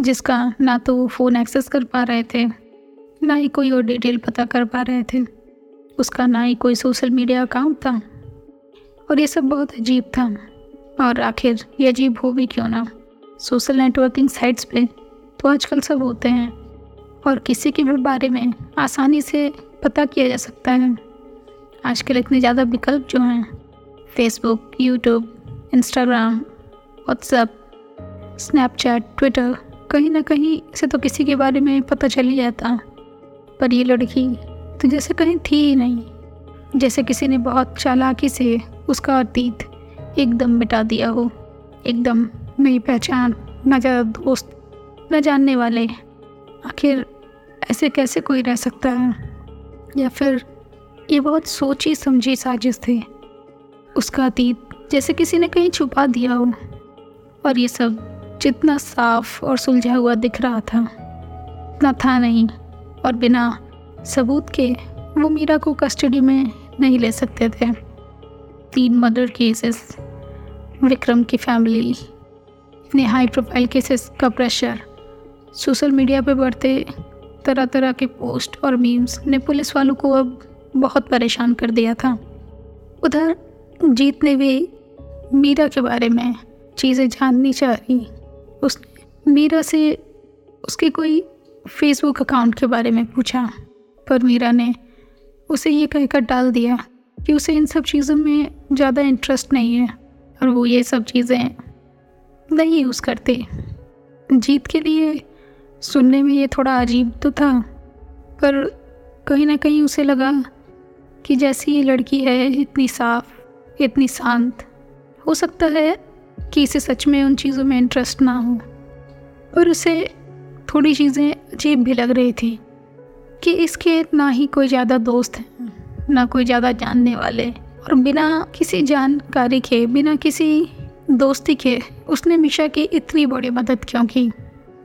जिसका ना तो वो फ़ोन एक्सेस कर पा रहे थे, ना ही कोई और डिटेल पता कर पा रहे थे। उसका ना ही कोई सोशल मीडिया अकाउंट था। और ये सब बहुत अजीब था। और आखिर ये अजीब हो भी क्यों ना? सोशल नेटवर्किंग साइट्स पे तो आजकल सब होते हैं। और किसी के भी बारे में आसानी से पता किया जा सकता है। आजकल इतने ज़्यादा विकल्प जो हैं Facebook YouTube Instagram WhatsApp Snapchat Twitter कहीं ना कहीं से तो किसी के बारे में पता चल ही जाता। पर ये लड़की तो जैसे कहीं थी ही नहीं। जैसे किसी ने बहुत चालाकी से उसका अतीत एकदम मिटा दिया हो। एकदम नई पहचान, न ज़्यादा दोस्त, न जानने वाले। आखिर ऐसे कैसे कोई रह सकता है? या फिर ये बहुत सोची समझी साजिश थी। उसका अतीत जैसे किसी ने कहीं छुपा दिया हो। और ये सब जितना साफ़ और सुलझा हुआ दिख रहा था, उतना था नहीं। और बिना सबूत के वो मीरा को कस्टडी में नहीं ले सकते थे। तीन मर्डर केसेस, विक्रम की फैमिली, इतने हाई प्रोफ़ाइल केसेस का प्रेशर सोशल मीडिया पे बढ़ते तरह तरह के पोस्ट और मीम्स ने पुलिस वालों को अब बहुत परेशान कर दिया था। उधर जीत ने भी मीरा के बारे में चीज़ें जाननी चाहिए उसने मीरा से उसके कोई फेसबुक अकाउंट के बारे में पूछा, पर मीरा ने उसे ये कहकर डाल दिया कि उसे इन सब चीज़ों में ज़्यादा इंटरेस्ट नहीं है और वो ये सब चीज़ें नहीं यूज़ करते। जीत के लिए सुनने में ये थोड़ा अजीब तो था, पर कहीं ना कहीं उसे लगा कि जैसी ये लड़की है, इतनी साफ़, इतनी शांत, हो सकता है कि इसे सच में उन चीज़ों में इंटरेस्ट ना हो। और उसे थोड़ी चीज़ें अजीब भी लग रही थी कि इसके ना ही कोई ज़्यादा दोस्त हैं, ना कोई ज़्यादा जानने वाले। और बिना किसी जानकारी के, बिना किसी दोस्ती के उसने मिशा की इतनी बड़ी मदद क्यों की?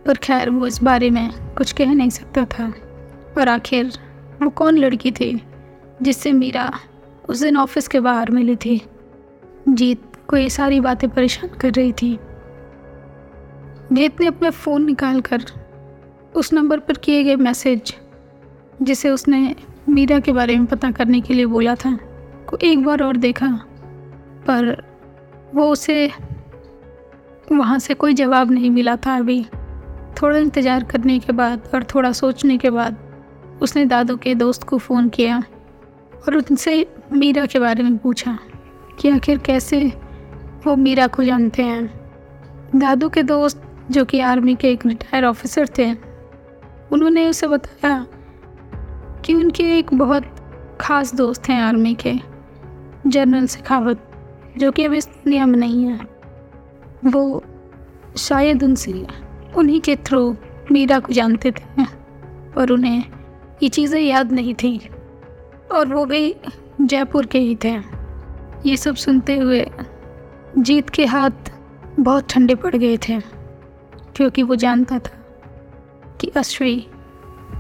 पर खैर, वो इस बारे में कुछ कह नहीं सकता था। और आखिर वो कौन लड़की थी जिससे मीरा उस दिन ऑफ़िस के बाहर मिली थी? जीत को ये सारी बातें परेशान कर रही थी। जीत ने अपना फ़ोन निकाल कर उस नंबर पर किए गए मैसेज, जिसे उसने मीरा के बारे में पता करने के लिए बोला था, को एक बार और देखा, पर वो उसे वहाँ से कोई जवाब नहीं मिला था। अभी थोड़ा इंतज़ार करने के बाद और थोड़ा सोचने के बाद उसने दादू के दोस्त को फ़ोन किया और उनसे मीरा के बारे में पूछा कि आखिर कैसे वो मीरा को जानते हैं। दादू के दोस्त, जो कि आर्मी के एक रिटायर ऑफिसर थे, उन्होंने उसे बताया कि उनके एक बहुत ख़ास दोस्त हैं आर्मी के, जनरल शेखावत जो कि अब इस दुनिया में नहीं है। वो शायद उनसे उन्हीं के थ्रू मीरा को जानते थे और उन्हें ये चीज़ें याद नहीं थी। और वो भी जयपुर के ही थे। ये सब सुनते हुए जीत के हाथ बहुत ठंडे पड़ गए थे, क्योंकि वो जानता था कि अश्वी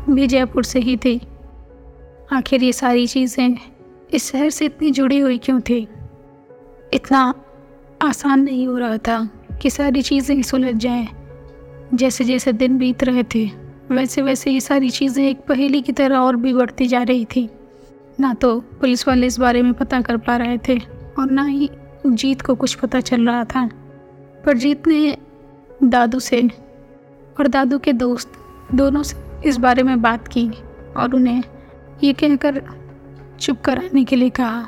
भी जयपुर से ही थी। आखिर ये सारी चीज़ें इस शहर से इतनी जुड़ी हुई क्यों थी? इतना आसान नहीं हो रहा था कि सारी चीज़ें सुलझ जाएँ। जैसे जैसे दिन बीत रहे थे, वैसे वैसे ये सारी चीज़ें एक पहेली की तरह और भी बढ़ती जा रही थी। ना तो पुलिस वाले इस बारे में पता कर पा रहे थे, और ना ही जीत को कुछ पता चल रहा था, पर जीत ने दादू से और दादू के दोस्त दोनों से इस बारे में बात की और उन्हें ये कहकर चुप कराने के लिए कहा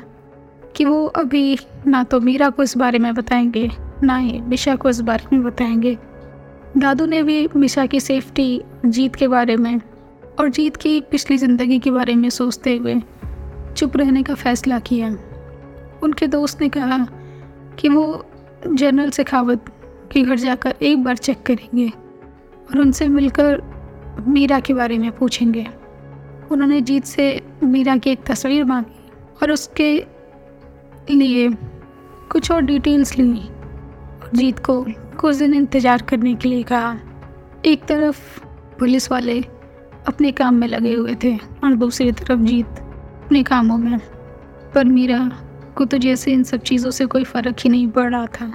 कि वो अभी ना तो मीरा को इस बारे में बताएँगे, ना ही मिशा को इस बारे में बताएँगे। दादू ने भी मिशा की सेफ्टी, जीत के बारे में और जीत की पिछली ज़िंदगी के बारे में सोचते हुए चुप रहने का फ़ैसला किया। उनके दोस्त ने कहा कि वो जनरल शेखावत के घर जाकर एक बार चेक करेंगे और उनसे मिलकर मीरा के बारे में पूछेंगे। उन्होंने जीत से मीरा की एक तस्वीर मांगी और उसके लिए कुछ और डिटेल्स ली। और जीत को कुछ दिन इंतज़ार करने के लिए कहा। एक तरफ़ पुलिस वाले अपने काम में लगे हुए थे और दूसरी तरफ़ जीत अपने कामों में। पर मीरा को तो जैसे इन सब चीज़ों से कोई फ़र्क ही नहीं पड़ रहा था।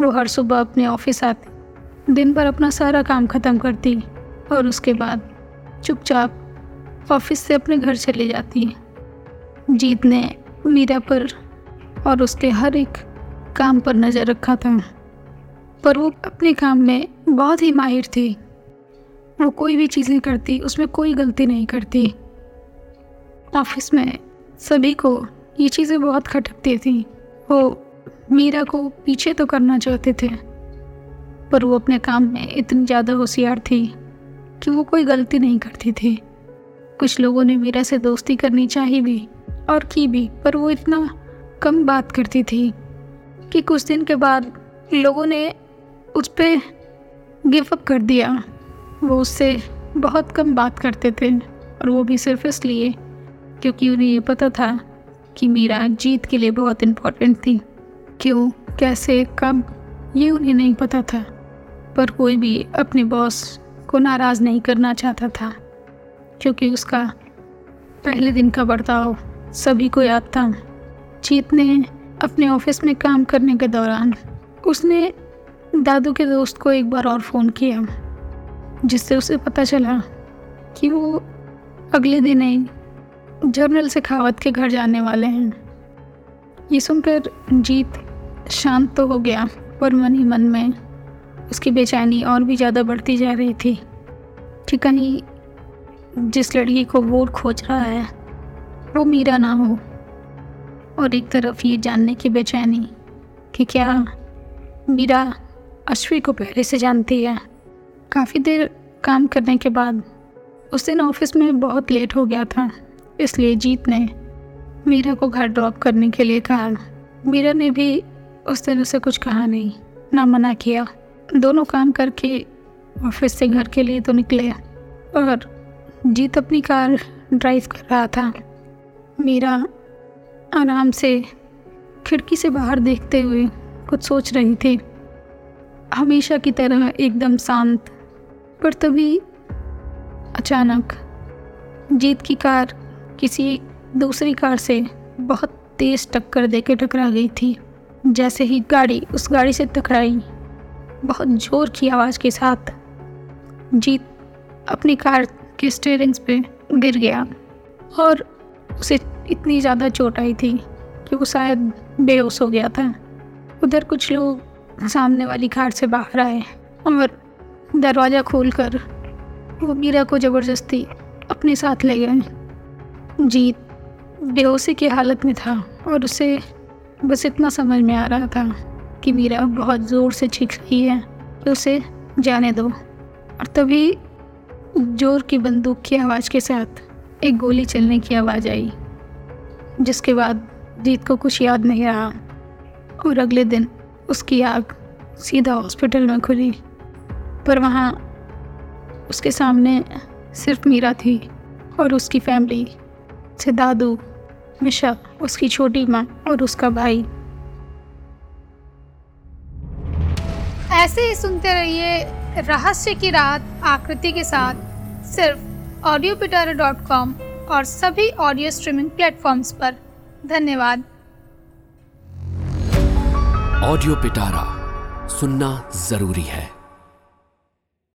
वो हर सुबह अपने ऑफ़िस आती, दिन भर अपना सारा काम ख़त्म करती और उसके बाद चुपचाप ऑफ़िस से अपने घर चली जाती। जीत ने मीरा पर और उसके हर एक काम पर नज़र रखा था। पर वो अपने काम में बहुत ही माहिर थी। वो कोई भी चीज़ें करती, उसमें कोई गलती नहीं करती। ऑफ़िस में सभी को ये चीज़ें बहुत खटकती थी। वो मीरा को पीछे तो करना चाहते थे, पर वो अपने काम में इतनी ज़्यादा होशियार थी कि वो कोई गलती नहीं करती थी। कुछ लोगों ने मीरा से दोस्ती करनी चाहिए भी और की भी, पर वो इतना कम बात करती थी कि कुछ दिन के बाद लोगों ने उस पर गिवअप कर दिया। वो उससे बहुत कम बात करते थे और वो भी सिर्फ़ इसलिए क्योंकि उन्हें ये पता था कि मीरा जीत के लिए बहुत इम्पोर्टेंट थी। क्यों? कैसे? कब? ये उन्हें नहीं पता था। पर कोई भी अपने बॉस को नाराज़ नहीं करना चाहता था। क्योंकि उसका पहले दिन का बर्ताव सभी को याद था। जीत ने अपने ऑफ़िस में काम करने के दौरान उसने दादू के दोस्त को एक बार और फ़ोन किया, जिससे उसे पता चला कि वो अगले दिन ही जनरल शेखावत के घर जाने वाले हैं। ये सुनकर जीत शांत तो हो गया पर मन ही मन में उसकी बेचैनी और भी ज़्यादा बढ़ती जा रही थी कि कहीं जिस लड़की को वो खोज रहा है, वो मीरा ना हो। और एक तरफ़ ये जानने की बेचैनी कि क्या मीरा अश्वी को पहले से जानती है। काफ़ी देर काम करने के बाद उस दिन ऑफ़िस में बहुत लेट हो गया था। इसलिए जीत ने मीरा को घर ड्रॉप करने के लिए कहा। मीरा ने भी उस दिन उसे कुछ कहा नहीं, ना मना किया। दोनों काम करके ऑफ़िस से घर के लिए तो निकले और जीत अपनी कार ड्राइव कर रहा था। मीरा आराम से खिड़की से बाहर देखते हुए कुछ सोच रही थी। हमेशा की तरह एकदम शांत, पर तभी अचानक जीत की कार किसी दूसरी कार से बहुत तेज़ टक्कर दे के टकरा गई थी। जैसे ही गाड़ी उस गाड़ी से टकराई, बहुत ज़ोर की आवाज़ के साथ जीत अपनी कार के स्टेयरिंग्स पे गिर गया और उसे इतनी ज़्यादा चोट आई थी कि वो शायद बेहोश हो गया था। उधर कुछ लोग सामने वाली कार से बाहर आए और दरवाज़ा खोलकर वो मीरा को ज़बरदस्ती अपने साथ ले गए। जीत बेहोशी की हालत में था और उसे बस इतना समझ में आ रहा था कि मीरा बहुत ज़ोर से चीख रही है तो उसे जाने दो। और तभी ज़ोर की बंदूक की आवाज़ के साथ एक गोली चलने की आवाज़ आई, जिसके बाद जीत को कुछ याद नहीं रहा। और अगले दिन उसकी आग सीधा हॉस्पिटल में खुली, पर वहाँ उसके सामने सिर्फ़ मीरा थी और उसकी फैमिली। से दादू मिशा उसकी छोटी माँ और उसका भाई। ऐसे ही सुनते रहिए रहस्य की रात आकृति के साथ सिर्फ़ ऑडियो पिटारा डॉट कॉम और सभी ऑडियो स्ट्रीमिंग प्लेटफॉर्म्स पर। धन्यवाद। ऑडियो पिटारा सुनना ज़रूरी है।